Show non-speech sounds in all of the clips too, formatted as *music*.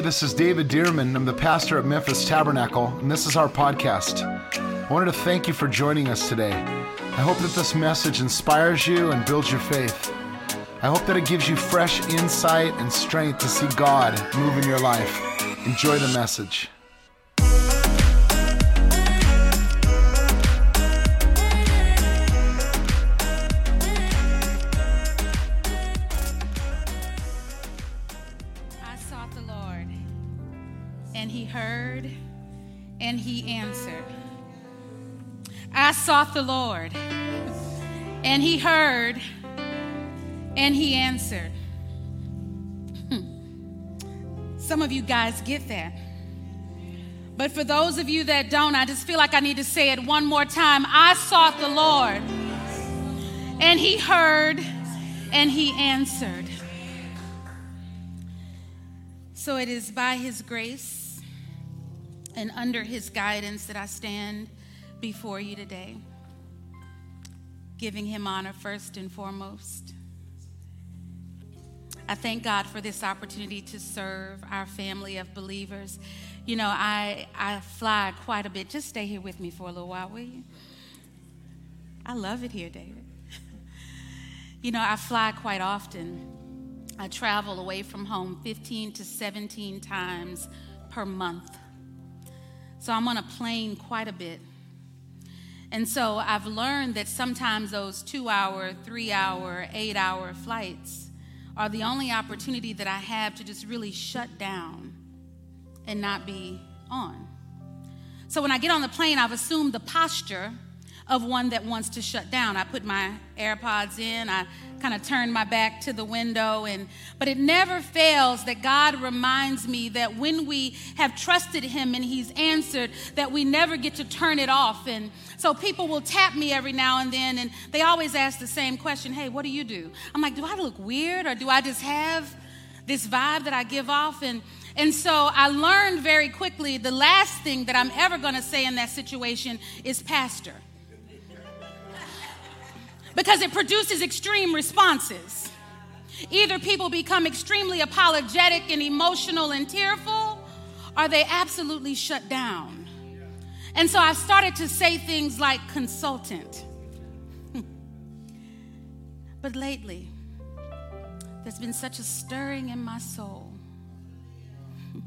This is David Dearman. I'm the pastor at Memphis Tabernacle, and this is our podcast. I wanted to thank you for joining us today. I hope that this message inspires you and builds your faith. I hope that it gives you fresh insight and strength to see God move in your life. Enjoy the message. Sought the Lord, and he heard, and he answered. Hmm. Some of you guys get that. But for those of you that don't, I just feel like I need to say it one more time. I sought the Lord, and he heard, and he answered. So it is by His grace and under His guidance that I stand before you today, giving Him honor first and foremost. I thank God for this opportunity to serve our family of believers. You know, I, I fly quite a bit. Just stay here with me for a little while, will you? I love it here, David. *laughs* you know, I fly quite often. I travel away from home 15 to 17 times per month. So I'm on a plane quite a bit. And so I've learned that sometimes those two hour, three hour, eight hour flights are the only opportunity that I have to just really shut down and not be on. So when I get on the plane, I've assumed the posture of one that wants to shut down. I put my AirPods in, I kind of turn my back to the window and but it never fails that God reminds me that when we have trusted him and he's answered that we never get to turn it off and so people will tap me every now and then and they always ask the same question, "Hey, what do you do?" I'm like, "Do I look weird or do I just have this vibe that I give off and and so I learned very quickly the last thing that I'm ever going to say in that situation is pastor because it produces extreme responses. Either people become extremely apologetic and emotional and tearful, or they absolutely shut down. And so I started to say things like consultant. *laughs* but lately, there's been such a stirring in my soul *laughs*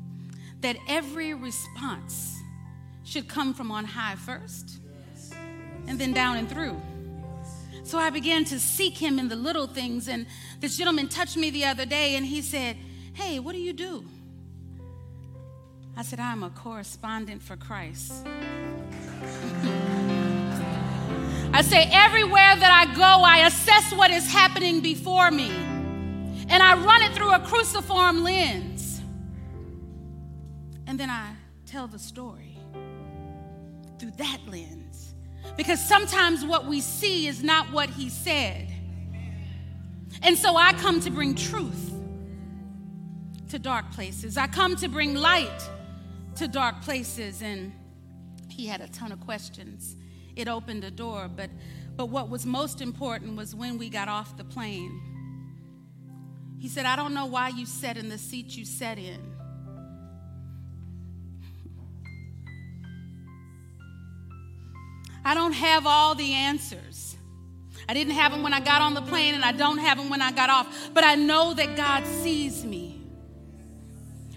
that every response should come from on high first and then down and through. So I began to seek him in the little things. And this gentleman touched me the other day and he said, Hey, what do you do? I said, I'm a correspondent for Christ. I say, everywhere that I go, I assess what is happening before me. And I run it through a cruciform lens. And then I tell the story through that lens. Because sometimes what we see is not what he said. And so I come to bring truth to dark places. I come to bring light to dark places. And he had a ton of questions. It opened a door, but but what was most important was when we got off the plane. He said, I don't know why you sat in the seat you sat in. I don't have all the answers. I didn't have them when I got on the plane, and I don't have them when I got off. But I know that God sees me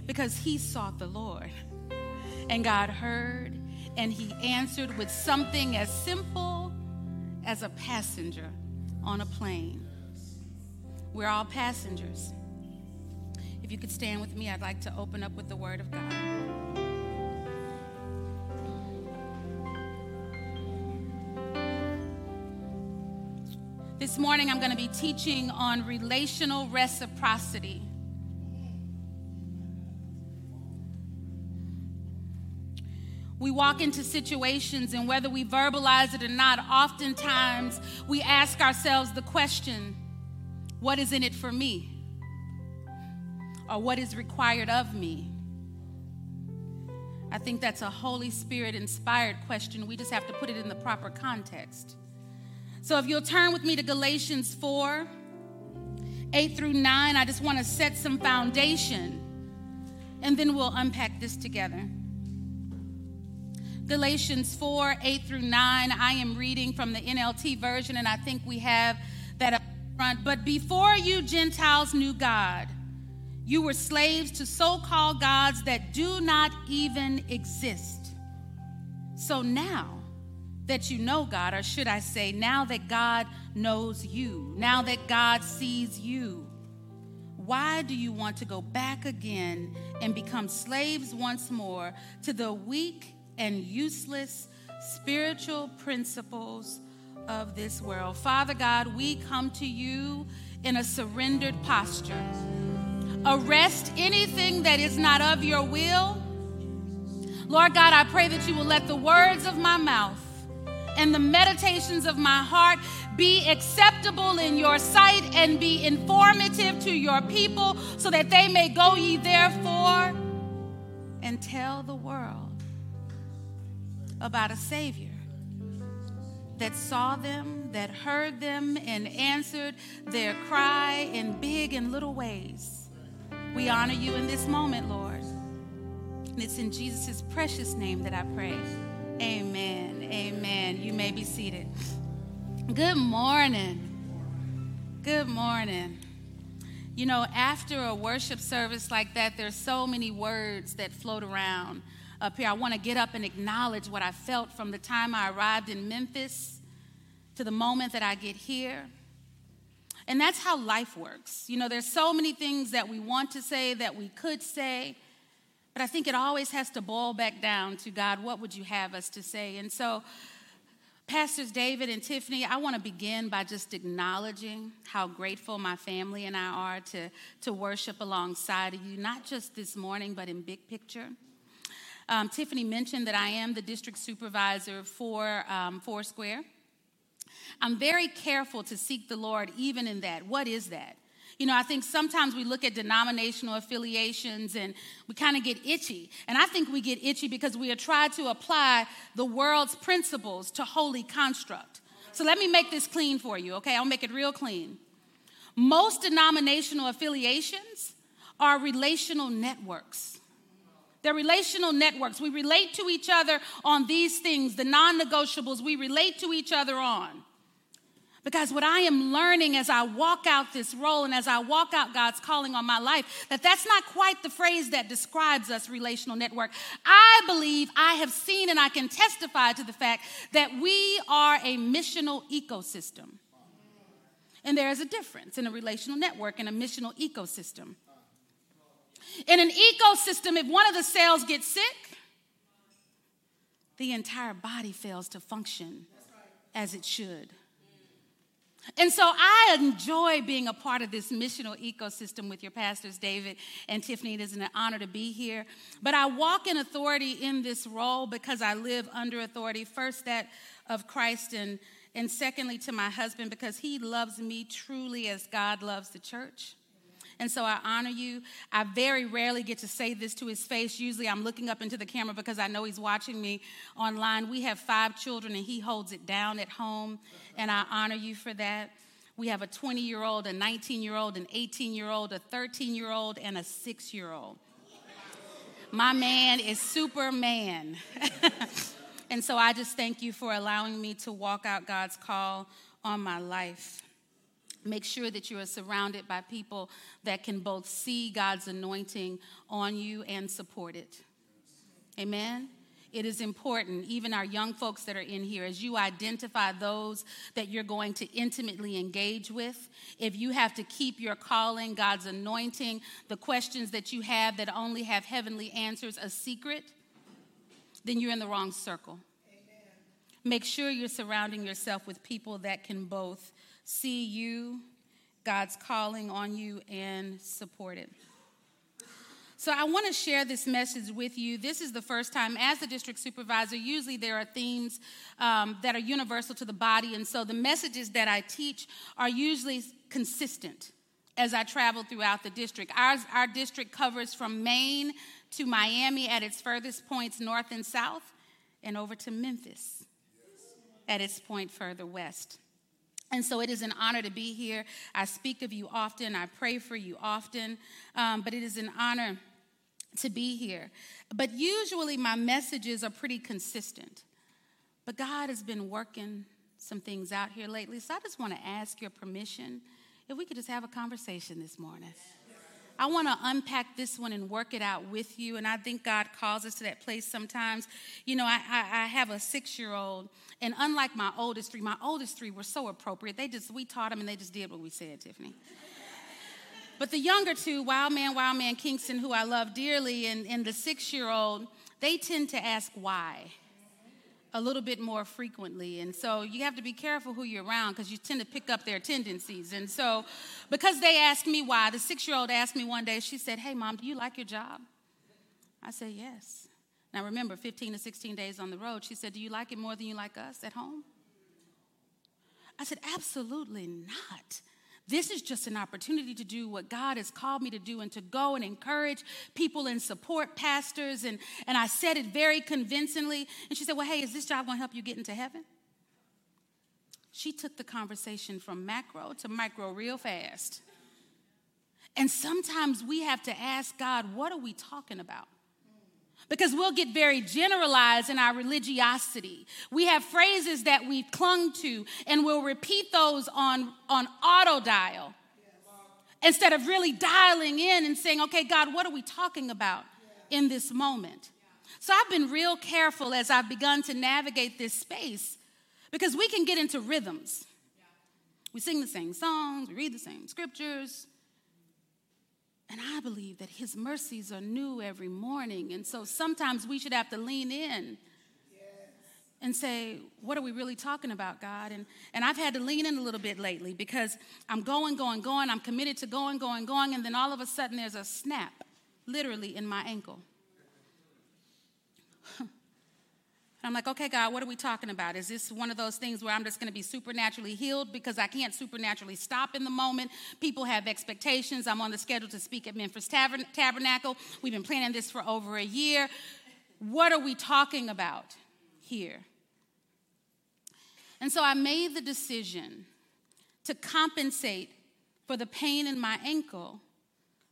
because He sought the Lord. And God heard, and He answered with something as simple as a passenger on a plane. We're all passengers. If you could stand with me, I'd like to open up with the Word of God. This morning, I'm going to be teaching on relational reciprocity. We walk into situations, and whether we verbalize it or not, oftentimes we ask ourselves the question what is in it for me? Or what is required of me? I think that's a Holy Spirit inspired question. We just have to put it in the proper context. So if you'll turn with me to Galatians 4 8 through 9, I just want to set some foundation and then we'll unpack this together. Galatians 4 8 through 9. I am reading from the NLT version, and I think we have that up front. But before you Gentiles knew God, you were slaves to so called gods that do not even exist. So now that you know God, or should I say, now that God knows you, now that God sees you, why do you want to go back again and become slaves once more to the weak and useless spiritual principles of this world? Father God, we come to you in a surrendered posture. Arrest anything that is not of your will. Lord God, I pray that you will let the words of my mouth and the meditations of my heart be acceptable in your sight and be informative to your people so that they may go ye therefore and tell the world about a Savior that saw them, that heard them, and answered their cry in big and little ways. We honor you in this moment, Lord. And it's in Jesus' precious name that I pray. Amen. Amen. You may be seated. Good morning. Good morning. You know, after a worship service like that, there's so many words that float around up here. I want to get up and acknowledge what I felt from the time I arrived in Memphis to the moment that I get here. And that's how life works. You know, there's so many things that we want to say, that we could say, but I think it always has to boil back down to God, what would you have us to say? And so, Pastors David and Tiffany, I want to begin by just acknowledging how grateful my family and I are to, to worship alongside of you, not just this morning, but in big picture. Um, Tiffany mentioned that I am the district supervisor for um, Foursquare. I'm very careful to seek the Lord even in that. What is that? You know, I think sometimes we look at denominational affiliations and we kind of get itchy. And I think we get itchy because we are trying to apply the world's principles to holy construct. So let me make this clean for you, okay? I'll make it real clean. Most denominational affiliations are relational networks. They're relational networks. We relate to each other on these things, the non negotiables, we relate to each other on. Because what I am learning as I walk out this role and as I walk out God's calling on my life, that that's not quite the phrase that describes us relational network. I believe I have seen and I can testify to the fact that we are a missional ecosystem. And there is a difference in a relational network and a missional ecosystem. In an ecosystem, if one of the cells gets sick, the entire body fails to function as it should. And so I enjoy being a part of this missional ecosystem with your pastors, David and Tiffany. It is an honor to be here. But I walk in authority in this role because I live under authority. First, that of Christ, and, and secondly, to my husband because he loves me truly as God loves the church. And so I honor you. I very rarely get to say this to his face. Usually I'm looking up into the camera because I know he's watching me online. We have five children and he holds it down at home, and I honor you for that. We have a 20 year old, a 19 year old, an 18 year old, a 13 year old, and a six year old. My man is Superman. *laughs* and so I just thank you for allowing me to walk out God's call on my life. Make sure that you are surrounded by people that can both see God's anointing on you and support it. Amen. It is important, even our young folks that are in here, as you identify those that you're going to intimately engage with. If you have to keep your calling, God's anointing, the questions that you have that only have heavenly answers a secret, then you're in the wrong circle. Amen. Make sure you're surrounding yourself with people that can both see you, God's calling on you, and support it. So, I want to share this message with you. This is the first time as the district supervisor. Usually, there are themes um, that are universal to the body, and so the messages that I teach are usually consistent as I travel throughout the district. Ours, our district covers from Maine to Miami at its furthest points north and south, and over to Memphis at its point further west. And so it is an honor to be here. I speak of you often, I pray for you often, um, but it is an honor to be here. But usually my messages are pretty consistent. But God has been working some things out here lately. So I just want to ask your permission if we could just have a conversation this morning. I want to unpack this one and work it out with you. And I think God calls us to that place sometimes. You know, I, I, I have a six year old, and unlike my oldest three, my oldest three were so appropriate. They just, we taught them and they just did what we said, Tiffany. *laughs* But the younger two, Wild Man, Wild Man Kingston, who I love dearly, and, and the six year old, they tend to ask why a little bit more frequently. And so you have to be careful who you're around because you tend to pick up their tendencies. And so, because they asked me why, the six year old asked me one day, she said, Hey, mom, do you like your job? I said, Yes. Now remember, 15 to 16 days on the road, she said, Do you like it more than you like us at home? I said, Absolutely not. This is just an opportunity to do what God has called me to do and to go and encourage people and support pastors. And, and I said it very convincingly. And she said, Well, hey, is this job going to help you get into heaven? She took the conversation from macro to micro real fast. And sometimes we have to ask God, What are we talking about? Because we'll get very generalized in our religiosity. We have phrases that we've clung to, and we'll repeat those on, on auto dial instead of really dialing in and saying, okay, God, what are we talking about in this moment? So I've been real careful as I've begun to navigate this space because we can get into rhythms. We sing the same songs, we read the same scriptures, and I believe that his mercies are new every morning. And so sometimes we should have to lean in and say, What are we really talking about, God? And, and I've had to lean in a little bit lately because I'm going, going, going. I'm committed to going, going, going. And then all of a sudden there's a snap, literally, in my ankle. *laughs* I'm like, okay, God, what are we talking about? Is this one of those things where I'm just going to be supernaturally healed because I can't supernaturally stop in the moment? People have expectations. I'm on the schedule to speak at Memphis Tabernacle. We've been planning this for over a year. What are we talking about here? And so I made the decision to compensate for the pain in my ankle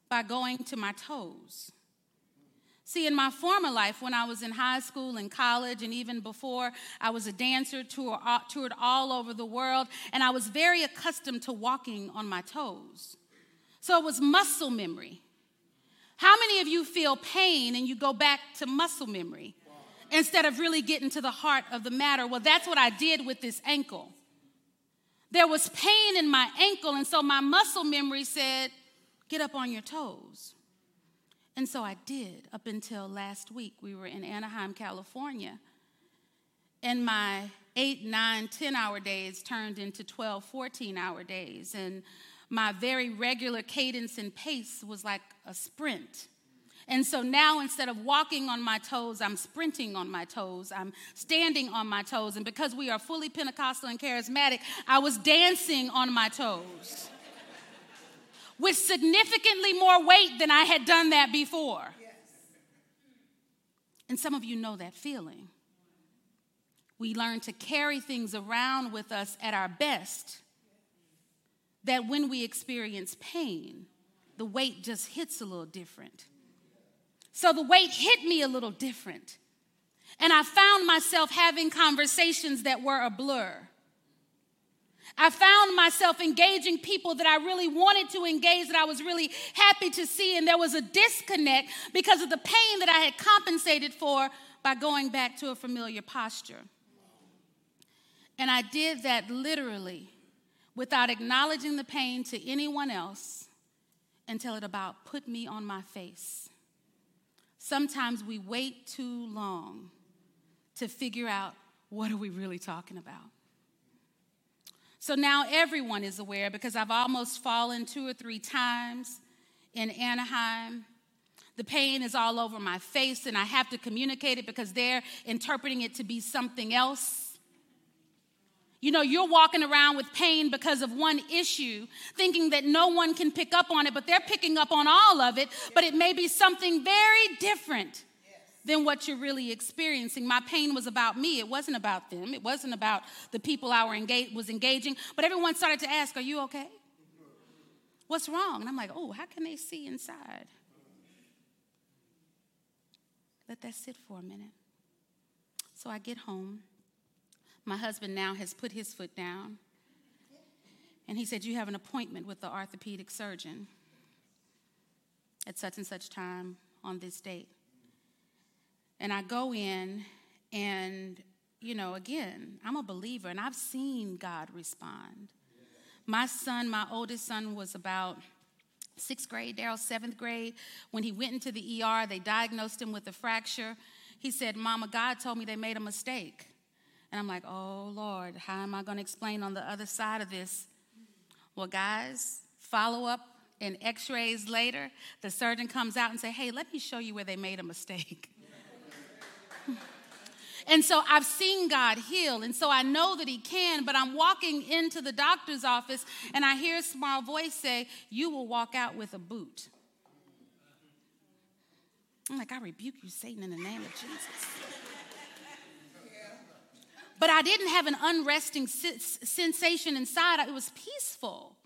by going to my toes. See, in my former life, when I was in high school and college, and even before, I was a dancer, tour, uh, toured all over the world, and I was very accustomed to walking on my toes. So it was muscle memory. How many of you feel pain and you go back to muscle memory instead of really getting to the heart of the matter? Well, that's what I did with this ankle. There was pain in my ankle, and so my muscle memory said, Get up on your toes. And so I did up until last week. We were in Anaheim, California. And my eight, nine, 10 hour days turned into 12, 14 hour days. And my very regular cadence and pace was like a sprint. And so now instead of walking on my toes, I'm sprinting on my toes. I'm standing on my toes. And because we are fully Pentecostal and charismatic, I was dancing on my toes with significantly more weight than I had done that before. And some of you know that feeling. We learn to carry things around with us at our best, that when we experience pain, the weight just hits a little different. So the weight hit me a little different. And I found myself having conversations that were a blur. I found myself engaging people that I really wanted to engage, that I was really happy to see, and there was a disconnect because of the pain that I had compensated for by going back to a familiar posture. And I did that literally without acknowledging the pain to anyone else until it about put me on my face. Sometimes we wait too long to figure out what are we really talking about. So now everyone is aware because I've almost fallen two or three times in Anaheim. The pain is all over my face, and I have to communicate it because they're interpreting it to be something else. You know, you're walking around with pain because of one issue, thinking that no one can pick up on it, but they're picking up on all of it, but it may be something very different than what you're really experiencing. My pain was about me. It wasn't about them. It wasn't about the people I engage- was engaging. But everyone started to ask, Are you okay? What's wrong? And I'm like, Oh, how can they see inside? Let that sit for a minute. So I get home. My husband now has put his foot down. And he said, You have an appointment with the orthopedic surgeon at such and such time on this date. And I go in, and, you know, again, I'm a believer and I've seen God respond. My son, my oldest son, was about sixth grade, Daryl, seventh grade. When he went into the ER, they diagnosed him with a fracture. He said, Mama, God told me they made a mistake. And I'm like, oh, Lord, how am I going to explain on the other side of this? Well, guys, follow up in x-rays later, the surgeon comes out and say, hey, let me show you where they made a mistake. And so I've seen God heal, and so I know that He can, but I'm walking into the doctor's office and I hear a small voice say, You will walk out with a boot. I'm like, I rebuke you, Satan, in the name of Jesus. But I didn't have an unresting sensation inside. It was peaceful.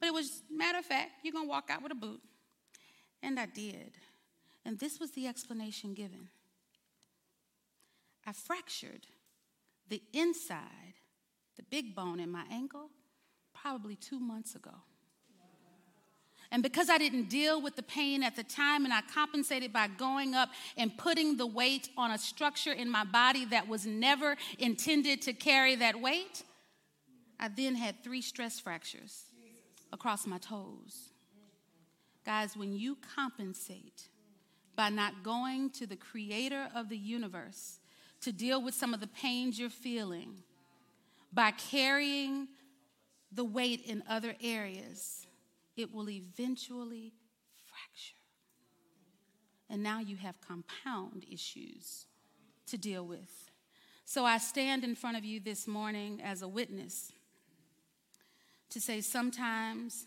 But it was, matter of fact, you're going to walk out with a boot. And I did. And this was the explanation given. I fractured the inside, the big bone in my ankle, probably two months ago. And because I didn't deal with the pain at the time and I compensated by going up and putting the weight on a structure in my body that was never intended to carry that weight, I then had three stress fractures across my toes. Guys, when you compensate by not going to the creator of the universe to deal with some of the pains you're feeling by carrying the weight in other areas, it will eventually fracture. And now you have compound issues to deal with. So I stand in front of you this morning as a witness to say sometimes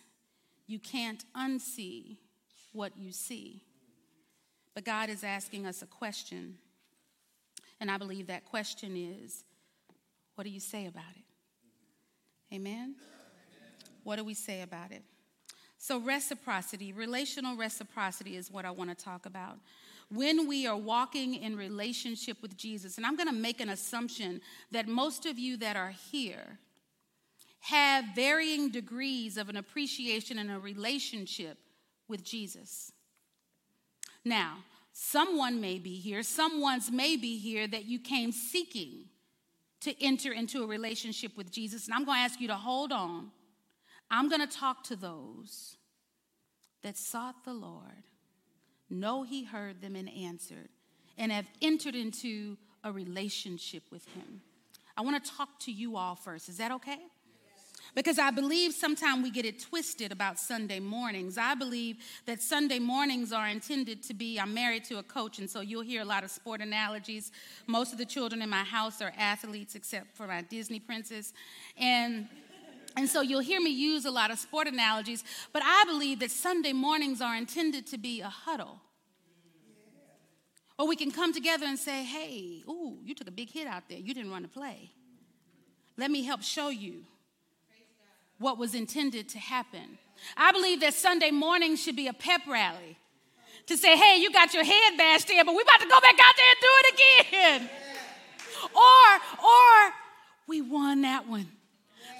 you can't unsee what you see. But God is asking us a question and I believe that question is what do you say about it? Amen? What do we say about it? So, reciprocity, relational reciprocity is what I want to talk about. When we are walking in relationship with Jesus, and I'm going to make an assumption that most of you that are here have varying degrees of an appreciation and a relationship with Jesus. Now, Someone may be here, someone's may be here that you came seeking to enter into a relationship with Jesus. And I'm going to ask you to hold on. I'm going to talk to those that sought the Lord, know He heard them and answered, and have entered into a relationship with Him. I want to talk to you all first. Is that okay? Because I believe sometimes we get it twisted about Sunday mornings. I believe that Sunday mornings are intended to be, I'm married to a coach, and so you'll hear a lot of sport analogies. Most of the children in my house are athletes, except for my Disney princess. And and so you'll hear me use a lot of sport analogies, but I believe that Sunday mornings are intended to be a huddle. Or we can come together and say, hey, ooh, you took a big hit out there. You didn't run a play. Let me help show you what was intended to happen. I believe that Sunday morning should be a pep rally to say, hey, you got your head bashed in, but we're about to go back out there and do it again. Or, or we won that one.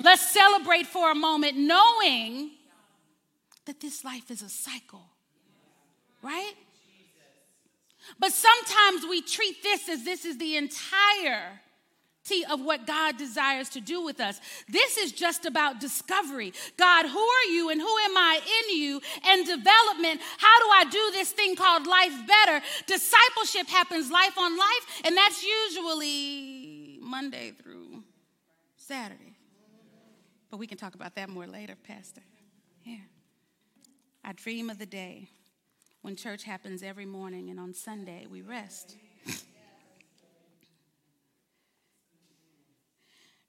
Let's celebrate for a moment, knowing that this life is a cycle, right? But sometimes we treat this as this is the entire of what God desires to do with us. This is just about discovery. God, who are you and who am I in you? And development. How do I do this thing called life better? Discipleship happens life on life, and that's usually Monday through Saturday. But we can talk about that more later, Pastor. Yeah. I dream of the day when church happens every morning and on Sunday we rest.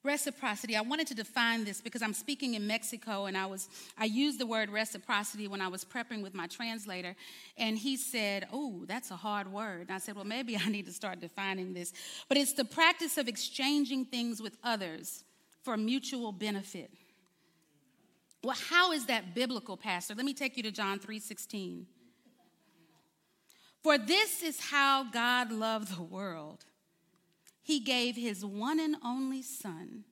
Reciprocity. I wanted to define this because I'm speaking in Mexico and I was I used the word reciprocity when I was prepping with my translator and he said, "Oh, that's a hard word." And I said, "Well, maybe I need to start defining this." But it's the practice of exchanging things with others for mutual benefit. Well, how is that biblical, pastor? Let me take you to John 3:16. For this is how God loved the world. He gave his one and only Son,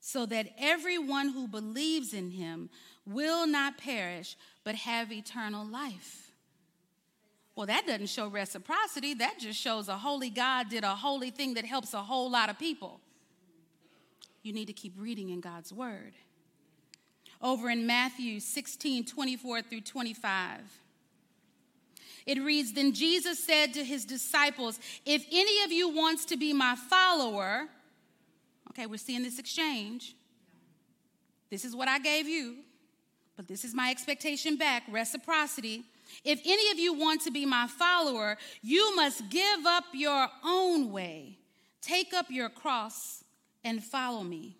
so that everyone who believes in him will not perish, but have eternal life. Well, that doesn't show reciprocity. That just shows a holy God did a holy thing that helps a whole lot of people. You need to keep reading in God's word. Over in Matthew 16 24 through 25. It reads Then Jesus said to his disciples, If any of you wants to be my follower, okay, we're seeing this exchange. This is what I gave you, but this is my expectation back reciprocity. If any of you want to be my follower, you must give up your own way, take up your cross, and follow me.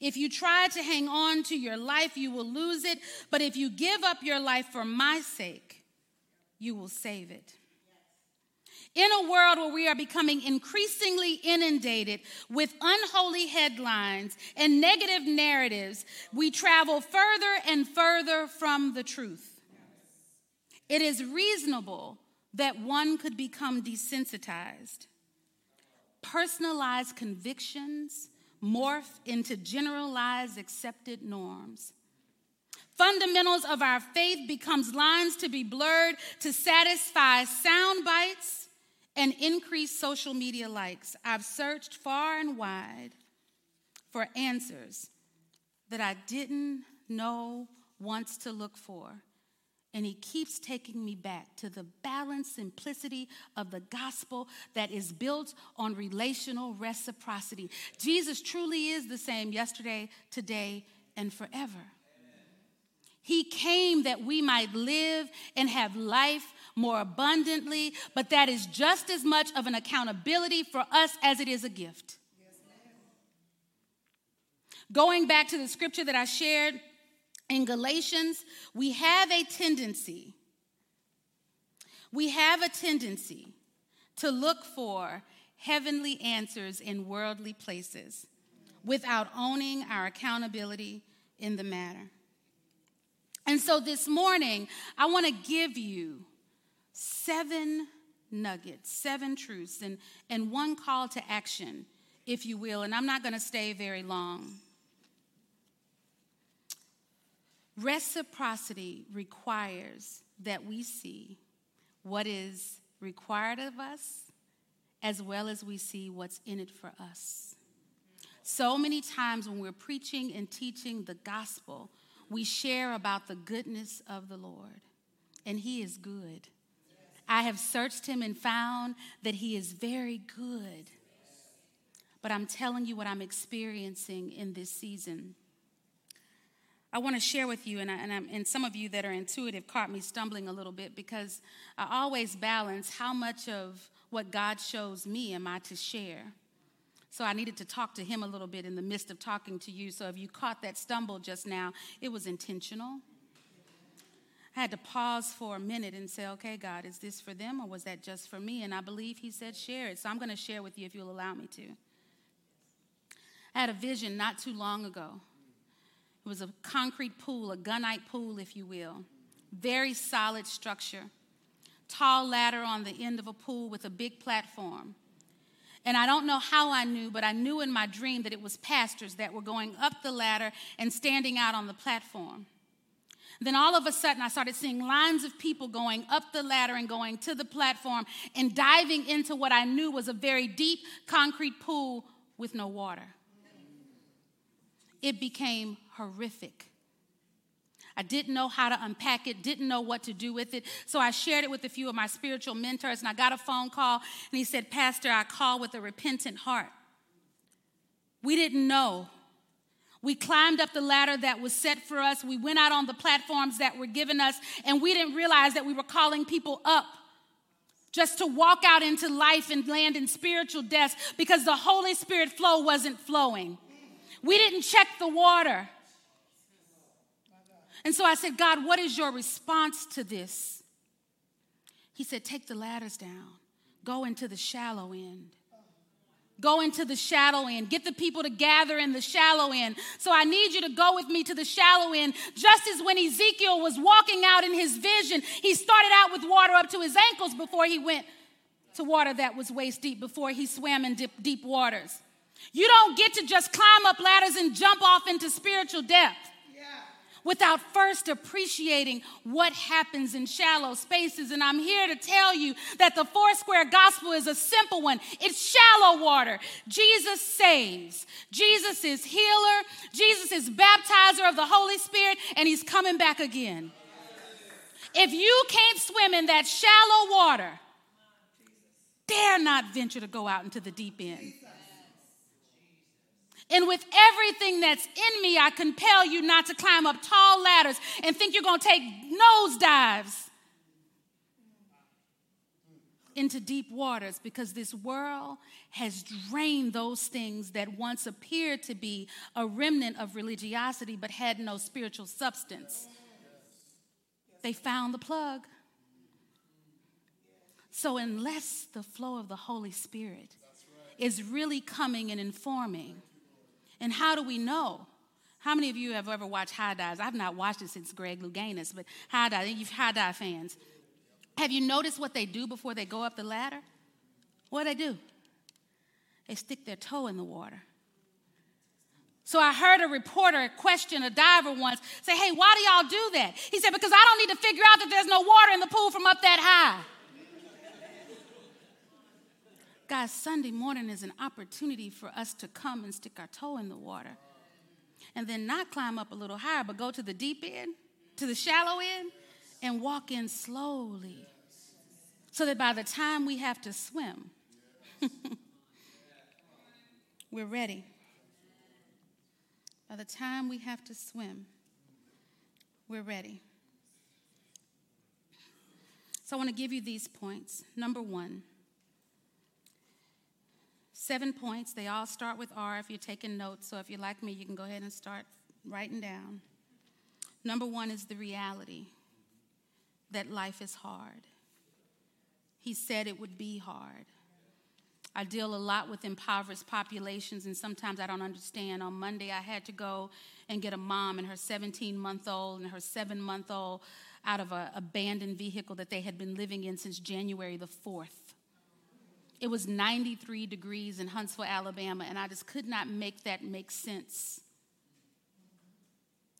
If you try to hang on to your life, you will lose it. But if you give up your life for my sake, you will save it. In a world where we are becoming increasingly inundated with unholy headlines and negative narratives, we travel further and further from the truth. It is reasonable that one could become desensitized. Personalized convictions morph into generalized accepted norms. Fundamentals of our faith becomes lines to be blurred to satisfy sound bites and increase social media likes. I've searched far and wide for answers that I didn't know once to look for. And he keeps taking me back to the balanced simplicity of the gospel that is built on relational reciprocity. Jesus truly is the same yesterday, today, and forever. He came that we might live and have life more abundantly, but that is just as much of an accountability for us as it is a gift. Going back to the scripture that I shared in Galatians, we have a tendency, we have a tendency to look for heavenly answers in worldly places without owning our accountability in the matter. And so this morning, I want to give you seven nuggets, seven truths, and, and one call to action, if you will. And I'm not going to stay very long. Reciprocity requires that we see what is required of us as well as we see what's in it for us. So many times when we're preaching and teaching the gospel, we share about the goodness of the Lord, and He is good. I have searched Him and found that He is very good. But I'm telling you what I'm experiencing in this season. I want to share with you, and, I, and, and, some of you that are intuitive caught me stumbling a little bit because I always balance how much of what God shows me am I to share. So I needed to talk to Him a little bit in the midst of talking to you. So if you caught that stumble just now, it was intentional. I had to pause for a minute and say, okay, God, is this for them or was that just for me? And I believe He said share it. So I'm going to share with you if you'll allow me to. I had a vision not too long ago it was a concrete pool, a gunite pool, if you will. Very solid structure. Tall ladder on the end of a pool with a big platform. And I don't know how I knew, but I knew in my dream that it was pastors that were going up the ladder and standing out on the platform. Then all of a sudden, I started seeing lines of people going up the ladder and going to the platform and diving into what I knew was a very deep concrete pool with no water it became horrific. I didn't know how to unpack it, didn't know what to do with it. So I shared it with a few of my spiritual mentors, and I got a phone call, and he said, Pastor, I call with a repentant heart. We didn't know. We climbed up the ladder that was set for us. We went out on the platforms that were given us, and we didn't realize that we were calling people up just to walk out into life and land in spiritual death because the Holy Spirit flow wasn't flowing. We didn't check the water. And so I said, God, what is your response to this? He said, Take the ladders down, go into the shallow end, go into the shallow end. Get the people to gather in the shallow end. So I need you to go with me to the shallow end. Just as when Ezekiel was walking out in his vision, he started out with water up to his ankles before he went to water that was waist deep, before he swam in deep, deep waters. You don't get to just climb up ladders and jump off into spiritual depth without first appreciating what happens in shallow spaces. And I'm here to tell you that the Foursquare gospel is a simple one it's shallow water. Jesus saves, Jesus is healer, Jesus is baptizer of the Holy Spirit, and he's coming back again. If you can't swim in that shallow water, dare not venture to go out into the deep end. And with everything that's in me, I compel you not to climb up tall ladders and think you're going to take nosedives into deep waters because this world has drained those things that once appeared to be a remnant of religiosity but had no spiritual substance. They found the plug. So, unless the flow of the Holy Spirit is really coming and informing, and how do we know? How many of you have ever watched high dives? I've not watched it since Greg Louganis, but high dive, you've high dive fans. Have you noticed what they do before they go up the ladder? What do they do? They stick their toe in the water. So I heard a reporter question a diver once say, Hey, why do y'all do that? He said, Because I don't need to figure out that there's no water in the pool from up that high. Guys, Sunday morning is an opportunity for us to come and stick our toe in the water. And then not climb up a little higher, but go to the deep end, to the shallow end, and walk in slowly. So that by the time we have to swim, *laughs* we're ready. By the time we have to swim, we're ready. So I want to give you these points. Number one, Seven points. They all start with R if you're taking notes. So if you're like me, you can go ahead and start writing down. Number one is the reality that life is hard. He said it would be hard. I deal a lot with impoverished populations, and sometimes I don't understand. On Monday, I had to go and get a mom and her 17 month old and her seven month old out of an abandoned vehicle that they had been living in since January the 4th. It was 93 degrees in Huntsville, Alabama, and I just could not make that make sense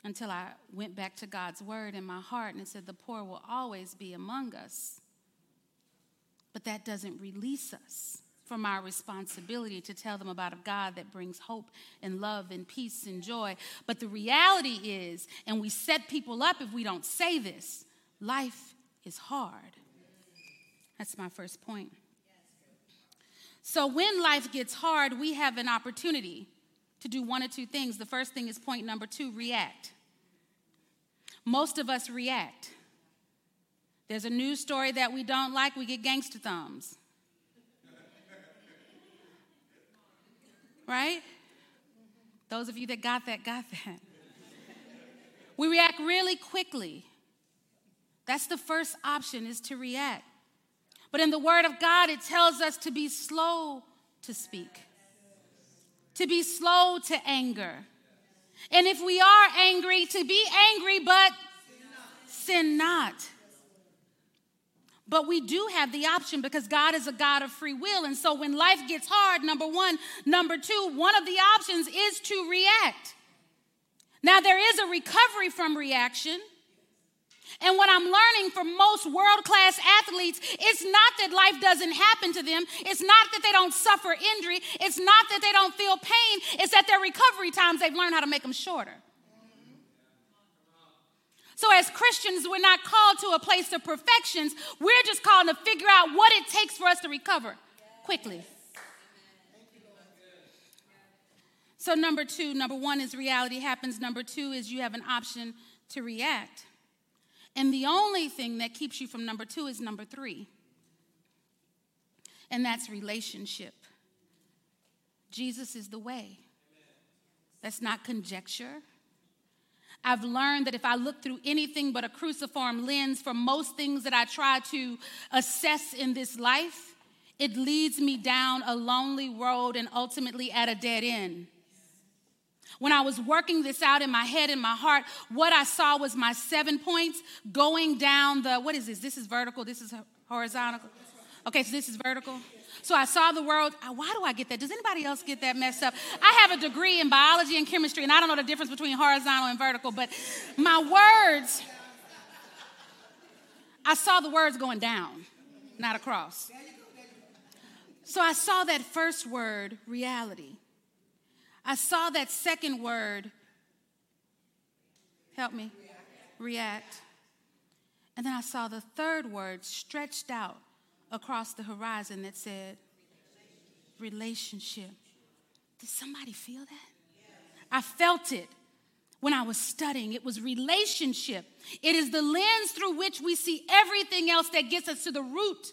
until I went back to God's word in my heart and it said, The poor will always be among us. But that doesn't release us from our responsibility to tell them about a God that brings hope and love and peace and joy. But the reality is, and we set people up if we don't say this, life is hard. That's my first point. So when life gets hard, we have an opportunity to do one or two things. The first thing is point number two react. Most of us react. There's a news story that we don't like, we get gangster thumbs. Right? Those of you that got that, got that. We react really quickly. That's the first option is to react. But in the Word of God, it tells us to be slow to speak, to be slow to anger. And if we are angry, to be angry, but sin not. But we do have the option because God is a God of free will. And so when life gets hard, number one, number two, one of the options is to react. Now, there is a recovery from reaction. And what I'm learning from most world class athletes, it's not that life doesn't happen to them. It's not that they don't suffer injury. It's not that they don't feel pain. It's that their recovery times, they've learned how to make them shorter. So, as Christians, we're not called to a place of perfections. We're just called to figure out what it takes for us to recover quickly. So, number two, number one is reality happens. Number two is you have an option to react. And the only thing that keeps you from number two is number three, and that's relationship. Jesus is the way. That's not conjecture. I've learned that if I look through anything but a cruciform lens for most things that I try to assess in this life, it leads me down a lonely road and ultimately at a dead end. When I was working this out in my head and my heart, what I saw was my seven points going down the, what is this? This is vertical, this is horizontal. Okay, so this is vertical. So I saw the world. Why do I get that? Does anybody else get that messed up? I have a degree in biology and chemistry, and I don't know the difference between horizontal and vertical, but my words, I saw the words going down, not across. So I saw that first word, reality. I saw that second word, help me, react. And then I saw the third word stretched out across the horizon that said, relationship. Did somebody feel that? I felt it when I was studying. It was relationship. It is the lens through which we see everything else that gets us to the root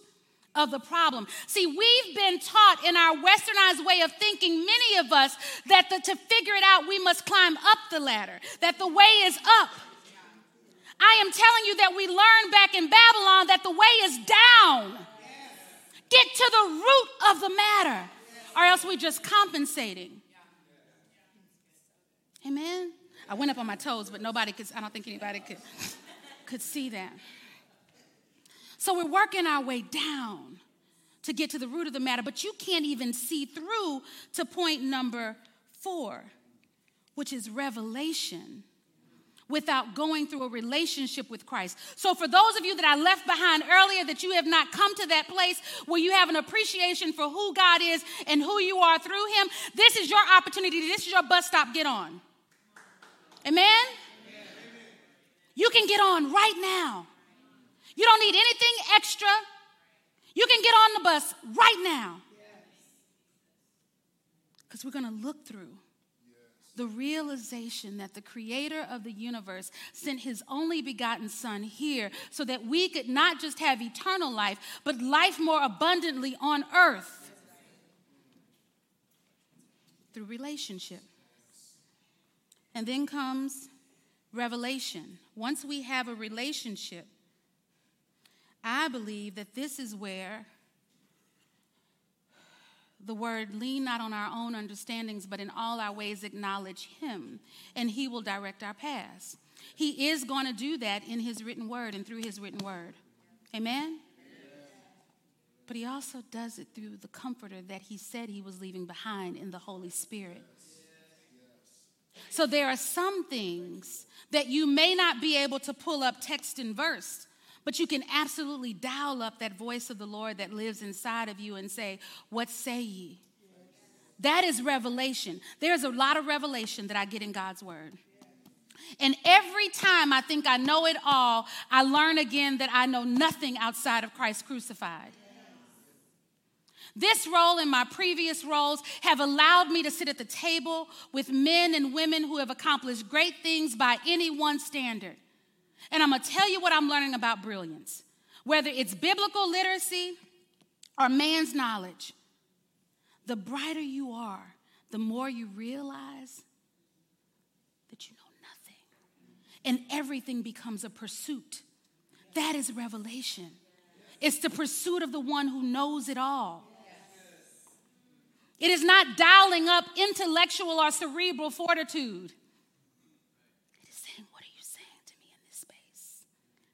of the problem. See, we've been taught in our westernized way of thinking, many of us, that the, to figure it out, we must climb up the ladder, that the way is up. I am telling you that we learned back in Babylon that the way is down. Get to the root of the matter, or else we're just compensating. Amen. I went up on my toes, but nobody could, I don't think anybody could, could see that. So we're working our way down to get to the root of the matter, but you can't even see through to point number four, which is revelation without going through a relationship with Christ. So, for those of you that I left behind earlier, that you have not come to that place where you have an appreciation for who God is and who you are through Him, this is your opportunity. This is your bus stop. Get on. Amen? You can get on right now. You don't need anything extra. You can get on the bus right now. Because we're going to look through the realization that the creator of the universe sent his only begotten son here so that we could not just have eternal life, but life more abundantly on earth through relationship. And then comes revelation. Once we have a relationship, I believe that this is where the word lean not on our own understandings, but in all our ways acknowledge Him, and He will direct our paths. He is going to do that in His written word and through His written word. Amen? But He also does it through the comforter that He said He was leaving behind in the Holy Spirit. So there are some things that you may not be able to pull up text and verse but you can absolutely dial up that voice of the Lord that lives inside of you and say, What say ye? That is revelation. There's a lot of revelation that I get in God's word. And every time I think I know it all, I learn again that I know nothing outside of Christ crucified. This role and my previous roles have allowed me to sit at the table with men and women who have accomplished great things by any one standard. And I'm to tell you what I'm learning about brilliance. Whether it's biblical literacy or man's knowledge, the brighter you are, the more you realize that you know nothing. And everything becomes a pursuit. That is revelation. It's the pursuit of the one who knows it all. It is not dialing up intellectual or cerebral fortitude.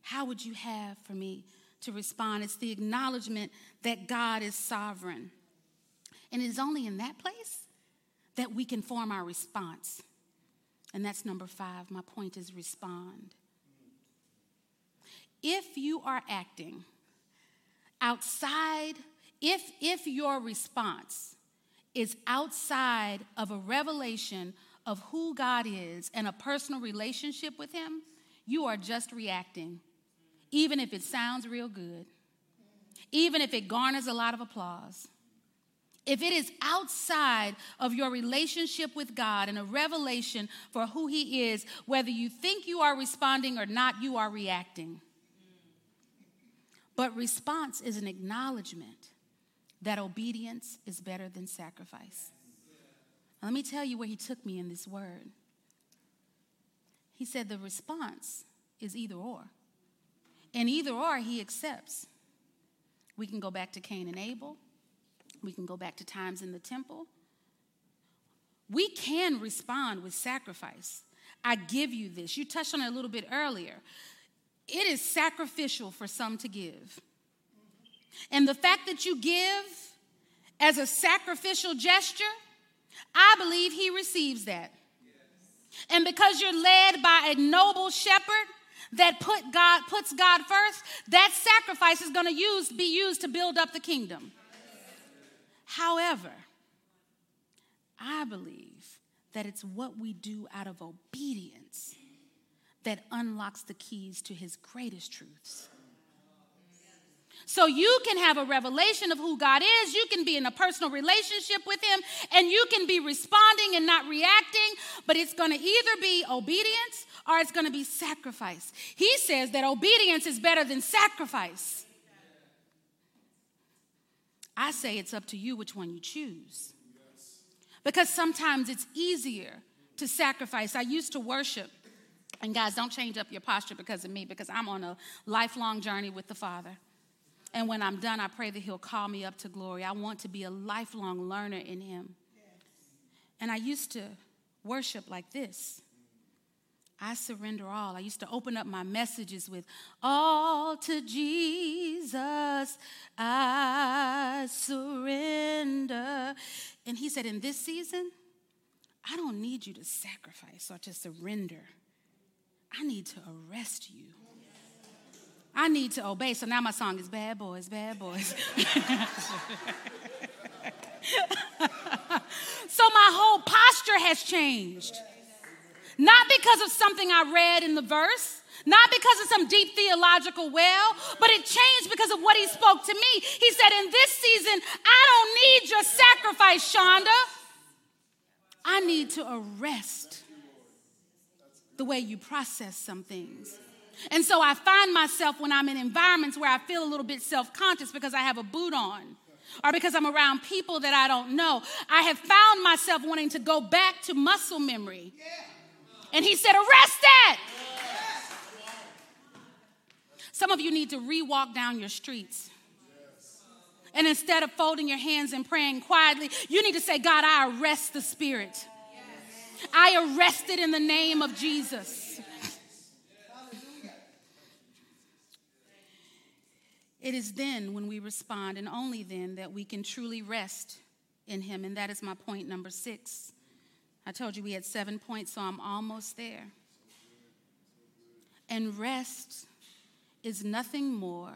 How would you have for me to respond? It's the acknowledgement that God is sovereign. And it is only in that place that we can form our response. And that's number five. My point is respond. If you are acting outside, if, if your response is outside of a revelation of who God is and a personal relationship with Him, you are just reacting even if it sounds real good, even if it garners a lot of applause. If it is outside of your relationship with God and a revelation for who He is, whether you think you are responding or not, you are reacting. But response is an acknowledgement that obedience is better than sacrifice. Now, let me tell you where He took me in this word. He said the response is either or. And either or, he accepts. We can go back to Cain and Abel. We can go back to times in the temple. We can respond with sacrifice. I give you this. You touched on it a little bit earlier. It is sacrificial for some to give. And the fact that you give as a sacrificial gesture, I believe he receives that. And because you're led by a noble shepherd that put God, puts God first, that sacrifice is going to use, be used to build up the kingdom. However, I believe that it's what we do out of obedience that unlocks the keys to his greatest truths. So you can have a revelation of who God is. You can be in a personal relationship with Him, and you can be responding and not reacting, but it's going to either be obedience or it's going to be sacrifice. He says that obedience is better than sacrifice. I say it's up to you which one you choose. Because sometimes it's easier to sacrifice. I used to worship, and guys, don't change up your posture because of me, because I'm on a lifelong journey with the Father. And when I'm done, I pray that He'll call me up to glory. I want to be a lifelong learner in Him. And I used to worship like this I surrender all. I used to open up my messages with, All to Jesus I surrender. And he said, In this season, I don't need you to sacrifice or to surrender. I need to arrest you. I need to obey. So now my song is Bad Boys, Bad Boys. *laughs* so my whole posture has changed. Not because of something I read in the verse, not because of some deep theological well, but it changed because of what he spoke to me. He said, In this season, I don't need your sacrifice, Chanda. I need to arrest the way you process some things. And so I find myself when I'm in environments where I feel a little bit self conscious because I have a boot on or because I'm around people that I don't know. I have found myself wanting to go back to muscle memory. And he said, Arrest that. Some of you need to re walk down your streets. And instead of folding your hands and praying quietly, you need to say, God, I arrest the spirit. I arrest it in the name of Jesus. It is then when we respond, and only then, that we can truly rest in Him. And that is my point number six. I told you we had seven points, so I'm almost there. And rest is nothing more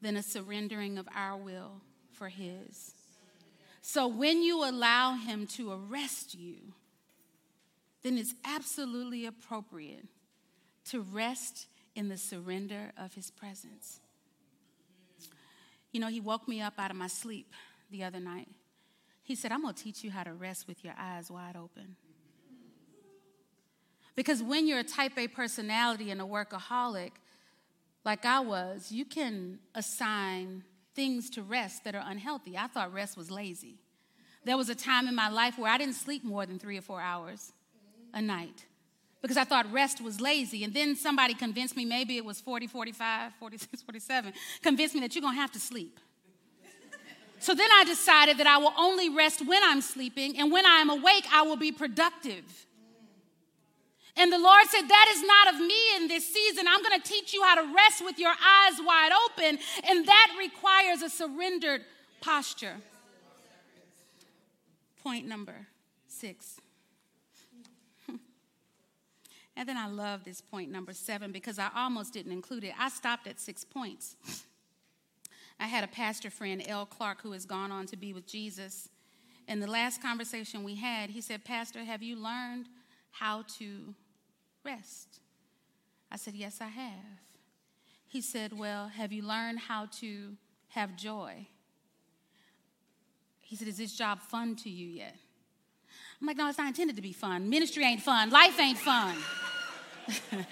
than a surrendering of our will for His. So when you allow Him to arrest you, then it's absolutely appropriate to rest in the surrender of His presence. You know, He woke me up out of my sleep the other night. He said, I'm going to teach you how to rest with your eyes wide open. Because when you're a type A personality and a workaholic, like I was, you can assign things to rest that are unhealthy. I thought rest was lazy. There was a time in my life where I didn't sleep more than three or four hours a night because I thought rest was lazy. And then somebody convinced me, maybe it was 40, 45, 46, 47, convinced me that you're going to have to sleep. So then I decided that I will only rest when I'm sleeping, and when I am awake, I will be productive. And the Lord said, That is not of me in this season. I'm going to teach you how to rest with your eyes wide open, and that requires a surrendered posture. Point number six. *laughs* and then I love this point number seven because I almost didn't include it. I stopped at six points. *laughs* I had a pastor friend, L. Clark, who has gone on to be with Jesus. In the last conversation we had, he said, Pastor, have you learned how to rest? I said, Yes, I have. He said, Well, have you learned how to have joy? He said, Is this job fun to you yet? I'm like, No, it's not intended to be fun. Ministry ain't fun. Life ain't fun. *laughs* and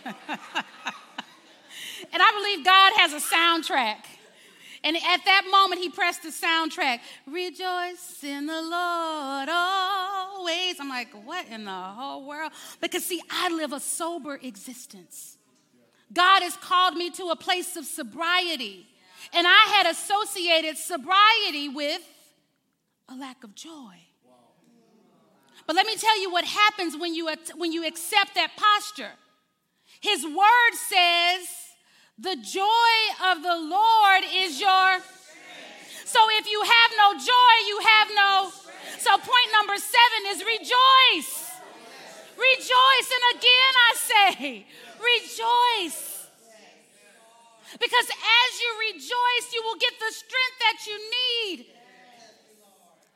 I believe God has a soundtrack. And at that moment, he pressed the soundtrack Rejoice in the Lord always. I'm like, What in the whole world? Because, see, I live a sober existence. God has called me to a place of sobriety. And I had associated sobriety with a lack of joy. But let me tell you what happens when you, when you accept that posture. His word says, the joy of the Lord is your. So if you have no joy, you have no. So point number seven is rejoice. Rejoice. And again, I say, rejoice. Because as you rejoice, you will get the strength that you need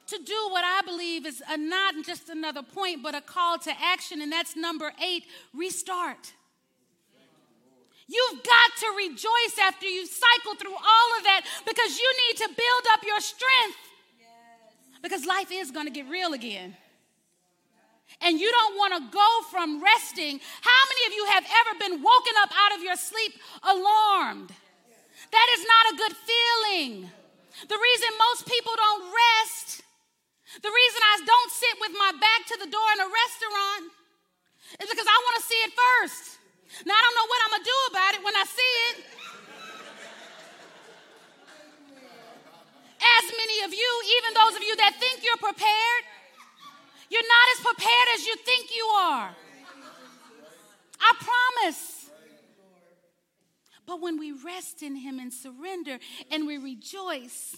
to do what I believe is a, not just another point, but a call to action. And that's number eight restart. You've got to rejoice after you cycle through all of that because you need to build up your strength. Because life is going to get real again. And you don't want to go from resting. How many of you have ever been woken up out of your sleep alarmed? That is not a good feeling. The reason most people don't rest, the reason I don't sit with my back to the door in a restaurant is because I want to see it first. Now, I don't know what I'm to do about it when I see it. As many of you, even those of you that think you're prepared, you're not as prepared as you think you are. I promise. But when we rest in Him and surrender and we rejoice,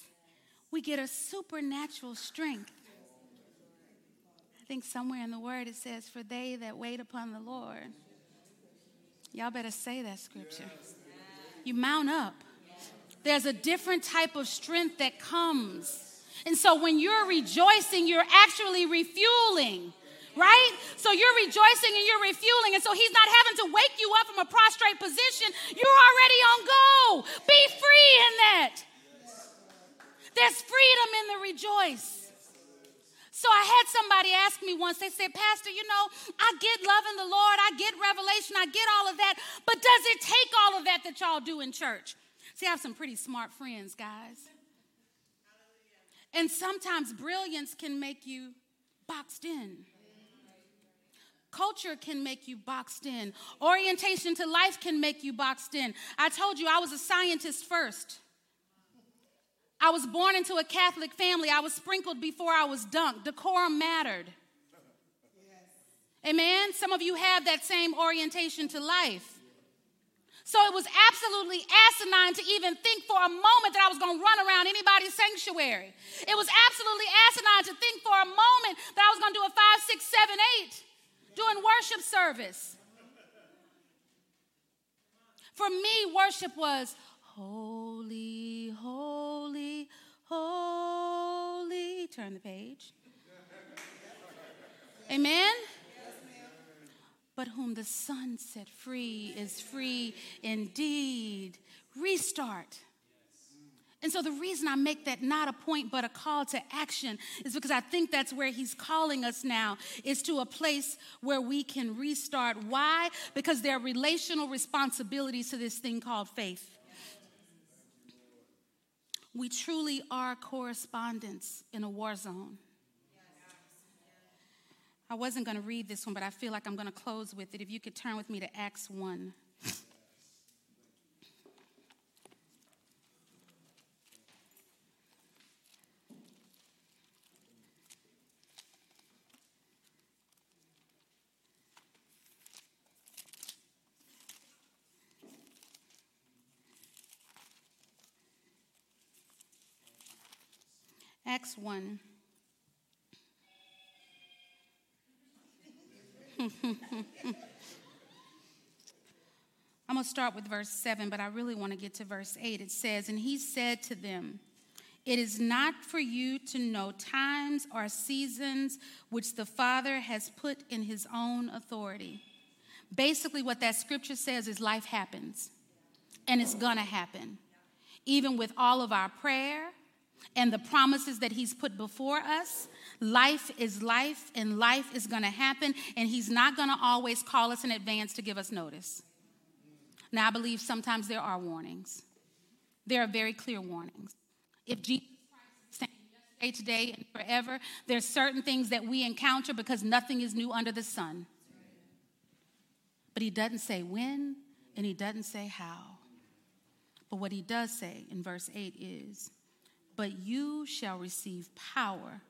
we get a supernatural strength. I think somewhere in the Word it says, For they that wait upon the Lord Y'all better say that scripture. You mount up. There's a different type of strength that comes. And so when you're rejoicing, you're actually refueling, right? So you're rejoicing and you're refueling. And so he's not having to wake you up from a prostrate position. You're already on go. Be free in that. There's freedom in the rejoice. So I had somebody ask me once, they said, Pastor, you know, I get loving the Lord, I get revelation, I get all of that, but does it take all of that that y'all do in church? See, I have some pretty smart friends, guys. And sometimes brilliance can make you boxed in. Culture can make you boxed in. Orientation to life can make you boxed in. I told you I was a scientist first. I was born into a Catholic family. I was sprinkled before I was dunked. Decorum mattered. Amen? Some of you have that same orientation to life. So it was absolutely asinine to even think for a moment that I was going to run around anybody's sanctuary. It was absolutely asinine to think for a moment that I was going to do a five, six, seven, eight doing worship service. For me, worship was Holy, holy. Turn the page. Amen? but whom the Son set free is free indeed. Restart. And so, the reason I make that not a point but a call to action is because I think that's where he's calling us now, is to a place where we can restart. Why? Because there are relational responsibilities to this thing called faith. We truly are correspondents in a war zone. I wasn't going to read this one, but I feel like I'm going to close with it. If you could turn with me to Acts 1. 1. I'm going to start with verse 7, but I really want to get to verse 8. It says, And he said to them, It is not for you to know times or seasons which the Father has put in his own authority. Basically, what that scripture says is life happens, and it's going to happen. Even with all of our prayer, and the promises that He's put before us. Life is life, and life is going to happen, and He's not going to always call us in advance to give us notice. Now, I believe sometimes there are warnings. There are very clear warnings. If Jesus today, and forever, there's certain things that we encounter because nothing is new under the sun. But He doesn't say when, and He doesn't say how. But what He does say in verse 8 is, but you shall receive power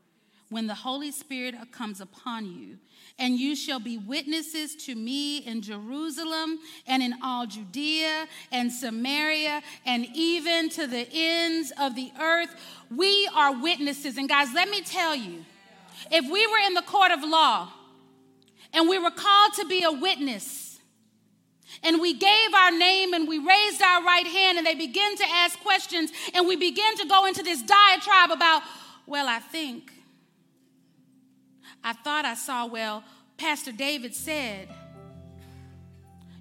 when the Holy Spirit comes upon you, and you shall be witnesses to me in Jerusalem and in all Judea and Samaria and even to the ends of the earth. We are witnesses. And guys, let me tell you if we were in the court of law and we were called to be a witness, and we gave our name and we raised our right hand and they begin to ask questions and we begin to go into this diatribe about, well, I think. I thought I saw, well, Pastor David said,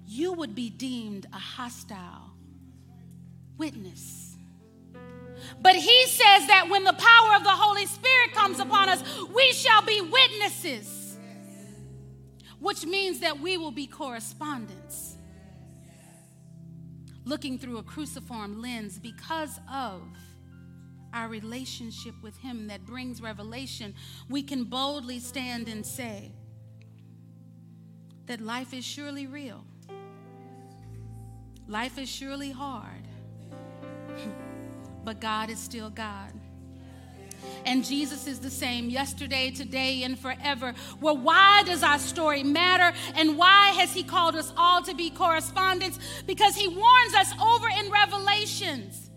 you would be deemed a hostile witness. But he says that when the power of the Holy Spirit comes upon us, we shall be witnesses, which means that we will be correspondents looking through a cruciform lens because of our relationship with Him that brings revelation, we can boldly stand and say that life is surely real. Life is surely hard, *laughs* but God is still God. And Jesus is the same yesterday, today, and forever. Well, why does our story matter? And why has He called us all to be correspondents? Because He warns us over in Revelations.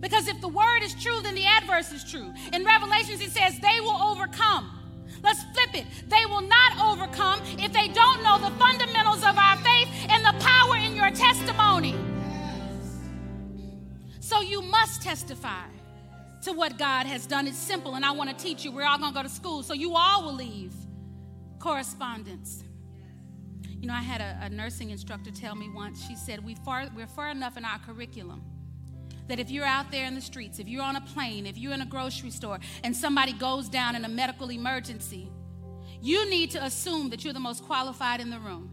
Because if the word is true, then the adverse is true. In Revelations, He says, they will overcome. Let's flip it. They will not overcome if they don't know the fundamentals of our faith and the power in your testimony. So you must testify to what God has done. It's simple, and I want to teach you. We're all going to go to school, so you all will leave correspondents. You know, I had a, a nursing instructor tell me once, she said, we far, We're far enough in our curriculum that if you're out there in the streets, if you're on a plane, if you're in a grocery store, and somebody goes down in a medical emergency, you need to assume that you're the most qualified in the room.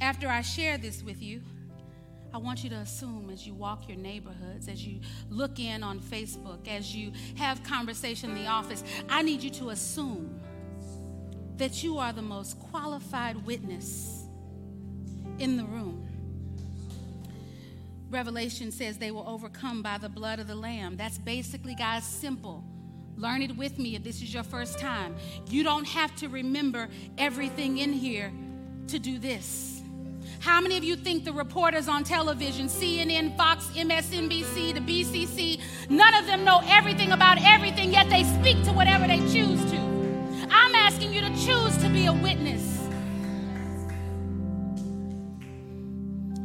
After I share this with you, I want you to assume as you walk your neighborhoods, as you look in on Facebook, as you have conversation in the office, I need you to assume that you are the most qualified witness in the room. Revelation says they will overcome by the blood of the Lamb. That's basically, guys, simple. Learn it with me if this is your first time. You don't have to remember everything in here to do this. How many of you think the reporters on television, CNN, Fox, MSNBC, the BCC, none of them know everything about everything, yet they speak to whatever they choose to? I'm asking you to choose to be a witness.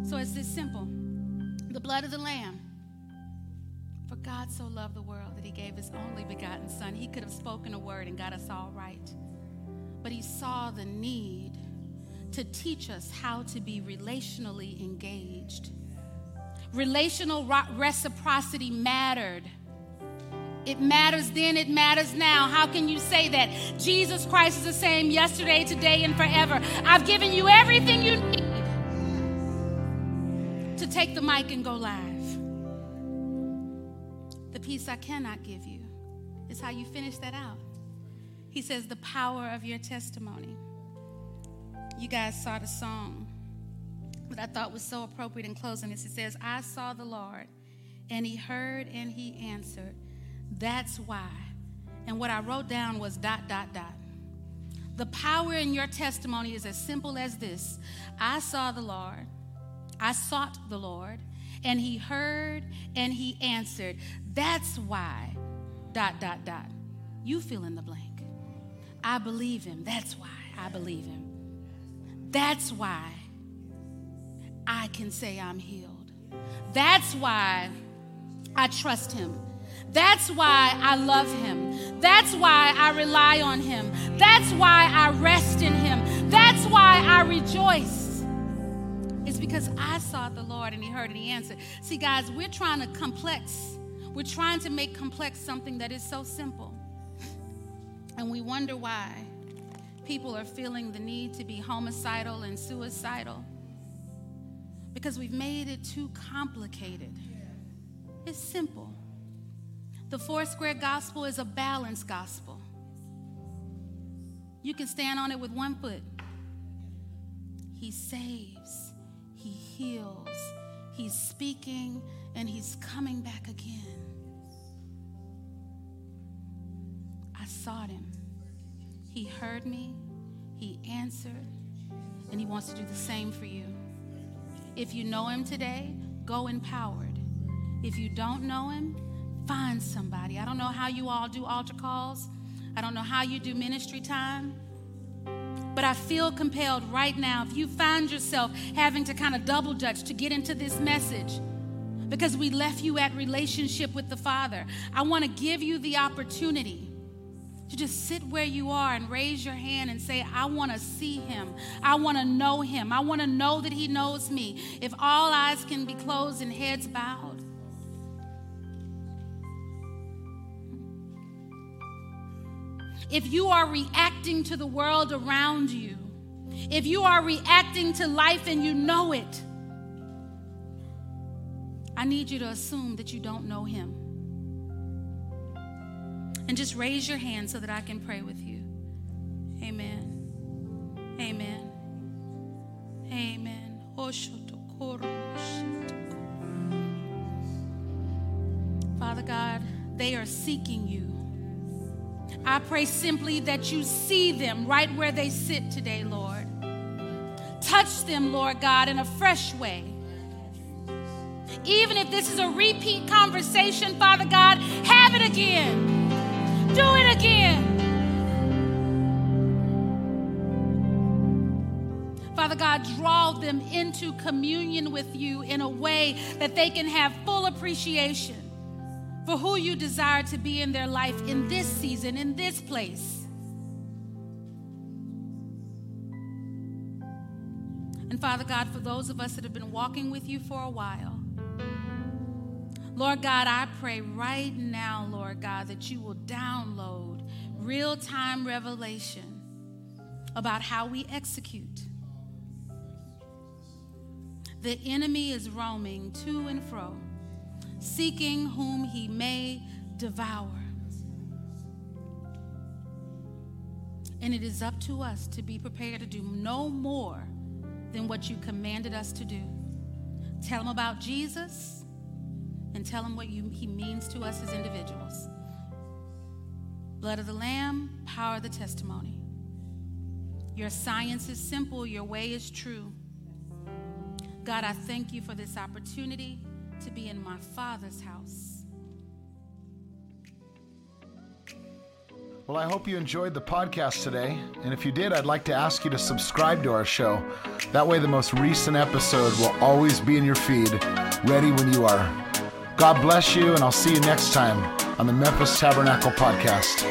So it's this simple the blood of the Lamb. For God so loved the world that he gave his only begotten Son. He could have spoken a word and got us all right. But he saw the need to teach us how to be relationally engaged. Relational reciprocity mattered. It matters then, it matters now. How can you say that? Jesus Christ is the same yesterday, today, and forever. I've given you everything you need to take the mic and go live. The peace I cannot give you is how you finish that out. He says, the power of your testimony you guys saw the song that I thought was so appropriate in closing this. It says, I saw the Lord, and he heard and he answered. That's why. And what I wrote down was dot, dot, dot. The power in your testimony is as simple as this I saw the Lord, I sought the Lord, and he heard and he answered. That's why, dot, dot, dot. You fill in the blank. I believe him. That's why I believe him. That's why I can say I'm healed. That's why I trust him. That's why I love him. That's why I rely on him. That's why I rest in him. That's why I rejoice. It's because I sought the Lord and he heard and he answered. See, guys, we're trying to complex, we're trying to make complex something that is so simple. And we wonder why people are feeling the need to be homicidal and suicidal because we've made it too complicated. It's simple. The four square gospel is a balanced gospel. You can stand on it with one foot. He saves, He heals, He's speaking, and He's coming back again. I sought him. He heard me, he answered, and he wants to do the same for you. If you know him today, go empowered. If you don't know him, find somebody. I don't know how you all do altar calls, I don't know how you do ministry time. But I feel compelled right now, if you find yourself having to kind of double dutch to get into this message, because we left you at relationship with the Father, I want to give you the opportunity to just sit where you are and raise your hand and say, I want to see him. I want to know him. I want to know that he knows me. If all eyes can be closed and heads bowed, if you are reacting to the world around you, if you are reacting to life and you know it, I need you to assume that you don't know him. And just raise your hand so that I can pray with you. Amen. Amen. Amen. Father God, they are seeking you. I pray simply that you see them right where they sit today, Lord. Touch them, Lord God, in a fresh way. Even if this is a repeat conversation, Father God, have it again. Do it again. Father God, draw them into communion with you in a way that they can have full appreciation for who you desire to be in their life in this season, in this place. And Father God, for those of us that have been walking with you for a while, Lord God, I pray right now, Lord God, that you will download real time revelation about how we execute. The enemy is roaming to and fro seeking whom he may devour. And it is up to us to be prepared to do no more than what you commanded us to do. Tell them about Jesus and tell him what you, he means to us as individuals. Blood of the Lamb, power of the testimony. Your science is simple, your way is true. God, I thank you for this opportunity to be in my Father's house. Well, I hope you enjoyed the podcast today. And if you did, I'd like to ask you to subscribe to our show. That way, the most recent episode will always be in your feed, ready when you are. God bless you, and I'll see you next time on the Memphis Tabernacle Podcast.